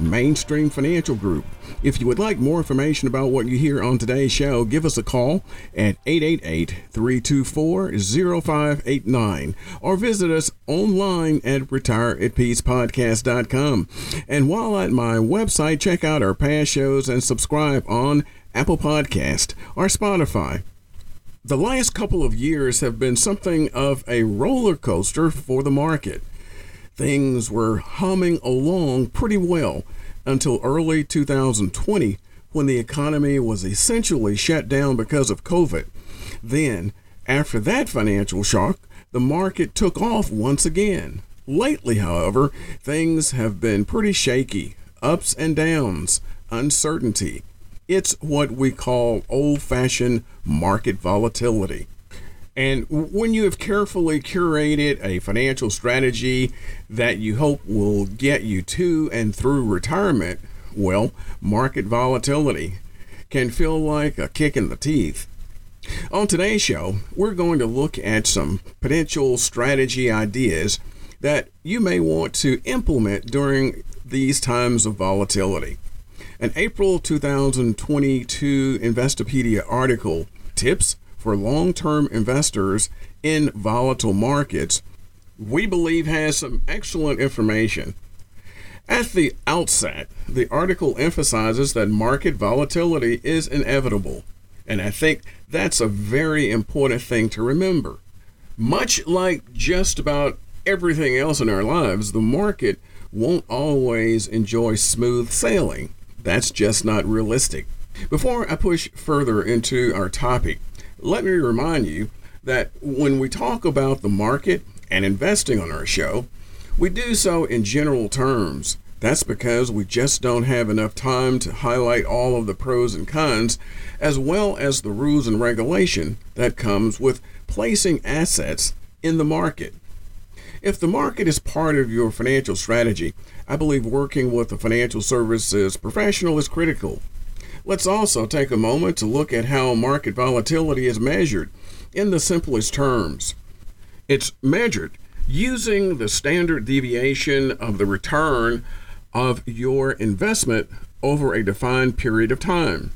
Mainstream Financial Group. If you would like more information about what you hear on today's show, give us a call at 888 324 0589 or visit us online at retireatpeacepodcast.com. And while at my website, check out our past shows and subscribe on Apple Podcast or Spotify. The last couple of years have been something of a roller coaster for the market things were humming along pretty well until early 2020 when the economy was essentially shut down because of COVID. Then, after that financial shock, the market took off once again. Lately, however, things have been pretty shaky ups and downs, uncertainty. It's what we call old fashioned market volatility. And when you have carefully curated a financial strategy that you hope will get you to and through retirement, well, market volatility can feel like a kick in the teeth. On today's show, we're going to look at some potential strategy ideas that you may want to implement during these times of volatility. An April 2022 Investopedia article, Tips for long term investors in volatile markets, we believe has some excellent information. At the outset, the article emphasizes that market volatility is inevitable, and I think that's a very important thing to remember. Much like just about everything else in our lives, the market won't always enjoy smooth sailing. That's just not realistic. Before I push further into our topic, let me remind you that when we talk about the market and investing on our show, we do so in general terms. That's because we just don't have enough time to highlight all of the pros and cons, as well as the rules and regulation that comes with placing assets in the market. If the market is part of your financial strategy, I believe working with a financial services professional is critical. Let's also take a moment to look at how market volatility is measured in the simplest terms. It's measured using the standard deviation of the return of your investment over a defined period of time.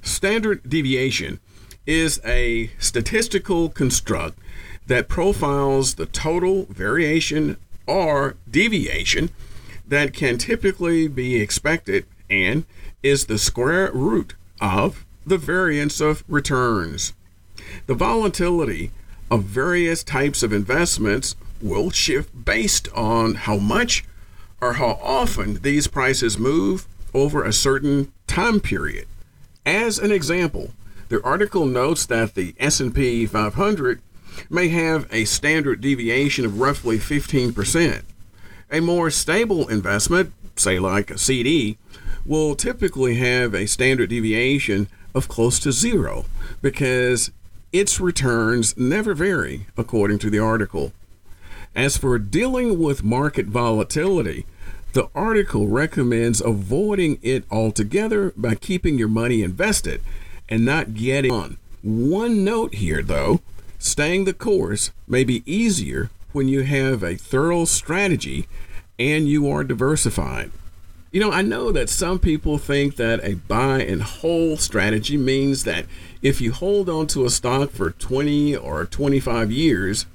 Standard deviation is a statistical construct that profiles the total variation or deviation that can typically be expected and is the square root of the variance of returns. The volatility of various types of investments will shift based on how much or how often these prices move over a certain time period. As an example, the article notes that the S&P 500 may have a standard deviation of roughly 15%. A more stable investment, say like a CD, will typically have a standard deviation of close to zero because its returns never vary, according to the article. As for dealing with market volatility, the article recommends avoiding it altogether by keeping your money invested and not getting on. One note here, though staying the course may be easier when you have a thorough strategy and you are diversified. You know, I know that some people think that a buy and hold strategy means that if you hold on to a stock for 20 or 25 years,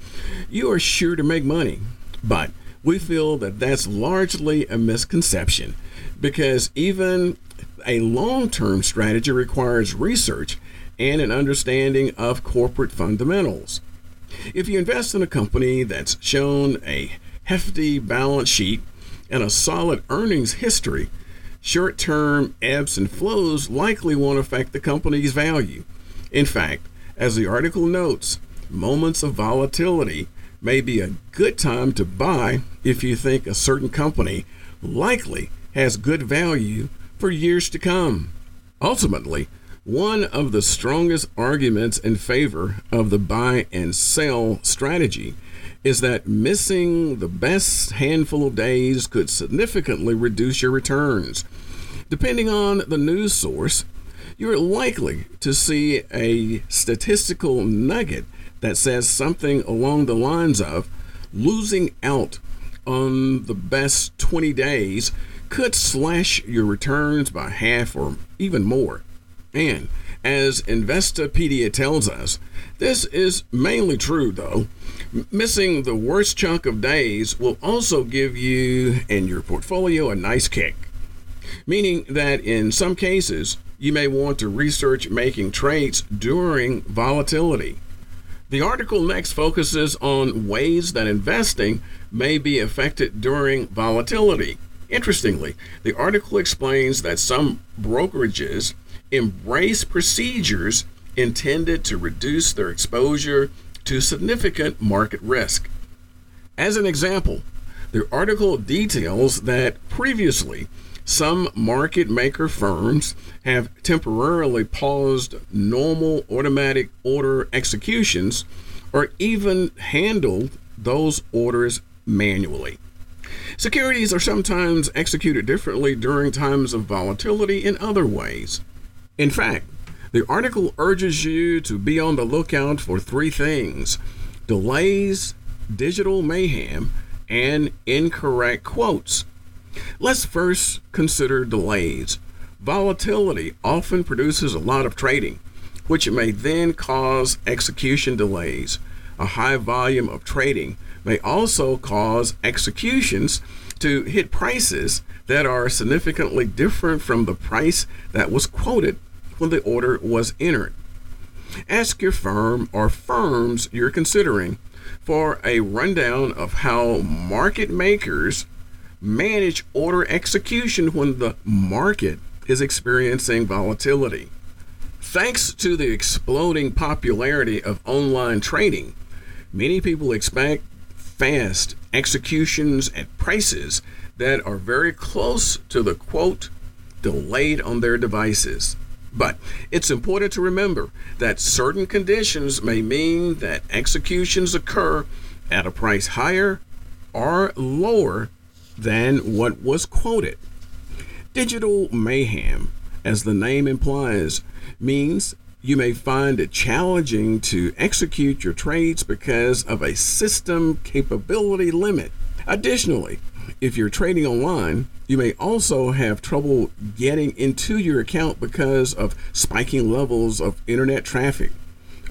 you are sure to make money. But we feel that that's largely a misconception because even a long term strategy requires research and an understanding of corporate fundamentals. If you invest in a company that's shown a hefty balance sheet and a solid earnings history, short term ebbs and flows likely won't affect the company's value. In fact, as the article notes, moments of volatility may be a good time to buy if you think a certain company likely has good value for years to come. Ultimately, one of the strongest arguments in favor of the buy and sell strategy is that missing the best handful of days could significantly reduce your returns. Depending on the news source, you're likely to see a statistical nugget that says something along the lines of losing out on the best 20 days could slash your returns by half or even more. And as Investopedia tells us, this is mainly true though. Missing the worst chunk of days will also give you and your portfolio a nice kick. Meaning that in some cases, you may want to research making trades during volatility. The article next focuses on ways that investing may be affected during volatility. Interestingly, the article explains that some brokerages embrace procedures intended to reduce their exposure to significant market risk. As an example, the article details that previously some market maker firms have temporarily paused normal automatic order executions or even handled those orders manually. Securities are sometimes executed differently during times of volatility in other ways. In fact, the article urges you to be on the lookout for three things delays, digital mayhem, and incorrect quotes. Let's first consider delays. Volatility often produces a lot of trading, which may then cause execution delays. A high volume of trading may also cause executions to hit prices that are significantly different from the price that was quoted when the order was entered. Ask your firm or firms you're considering for a rundown of how market makers manage order execution when the market is experiencing volatility. Thanks to the exploding popularity of online trading, many people expect fast executions at prices that are very close to the quote delayed on their devices. But it's important to remember that certain conditions may mean that executions occur at a price higher or lower than what was quoted. Digital mayhem, as the name implies, means you may find it challenging to execute your trades because of a system capability limit. Additionally, if you're trading online, you may also have trouble getting into your account because of spiking levels of internet traffic.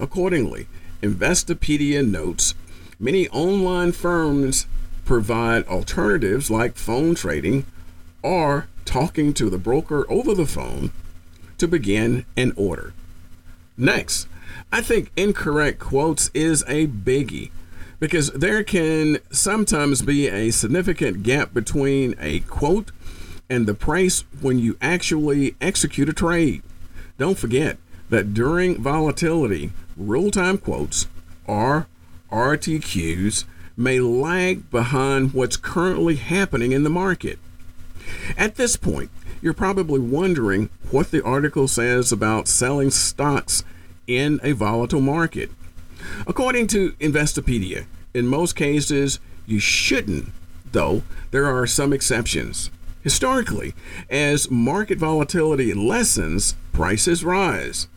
Accordingly, Investopedia notes many online firms provide alternatives like phone trading or talking to the broker over the phone to begin an order. Next, I think incorrect quotes is a biggie because there can sometimes be a significant gap between a quote and the price when you actually execute a trade. Don't forget that during volatility, real time quotes or RTQs may lag behind what's currently happening in the market. At this point, you're probably wondering what the article says about selling stocks in a volatile market. According to Investopedia, in most cases, you shouldn't, though there are some exceptions. Historically, as market volatility lessens, prices rise.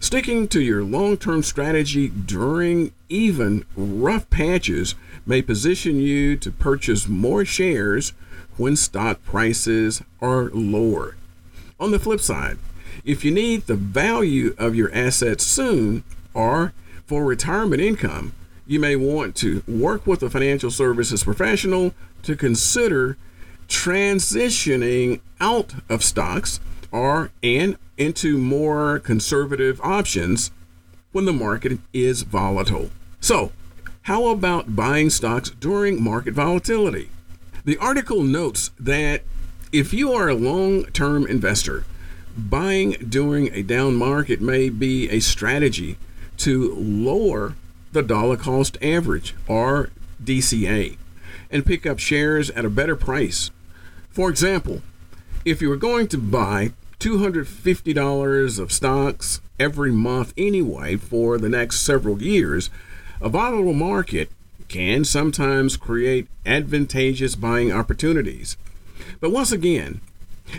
Sticking to your long term strategy during even rough patches may position you to purchase more shares when stock prices are lower. On the flip side, if you need the value of your assets soon or for retirement income, you may want to work with a financial services professional to consider transitioning out of stocks or and into more conservative options when the market is volatile. So, how about buying stocks during market volatility? The article notes that If you are a long term investor, buying during a down market may be a strategy to lower the dollar cost average, or DCA, and pick up shares at a better price. For example, if you were going to buy $250 of stocks every month anyway for the next several years, a volatile market can sometimes create advantageous buying opportunities. But once again,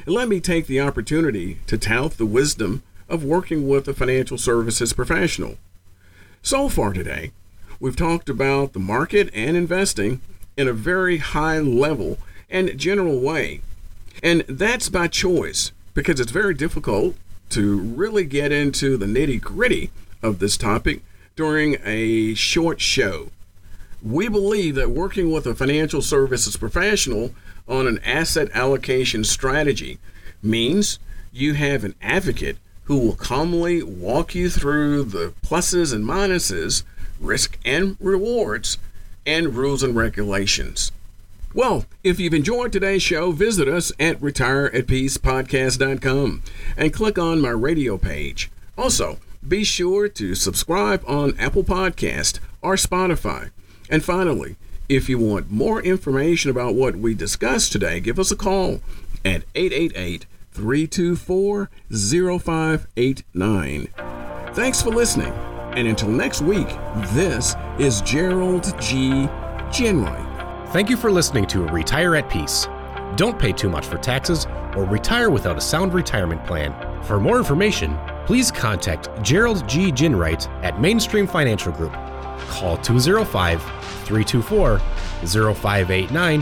let me take the opportunity to tout the wisdom of working with a financial services professional. So far today, we've talked about the market and investing in a very high level and general way. And that's by choice because it's very difficult to really get into the nitty gritty of this topic during a short show. We believe that working with a financial services professional on an asset allocation strategy means you have an advocate who will calmly walk you through the pluses and minuses, risk and rewards, and rules and regulations. Well, if you've enjoyed today's show, visit us at retireatpeacepodcast.com and click on my radio page. Also, be sure to subscribe on Apple Podcast or Spotify. And finally, if you want more information about what we discussed today, give us a call at 888 324 0589. Thanks for listening. And until next week, this is Gerald G. Ginwright. Thank you for listening to Retire at Peace. Don't pay too much for taxes or retire without a sound retirement plan. For more information, please contact Gerald G. Ginwright at Mainstream Financial Group. Call 205 324 0589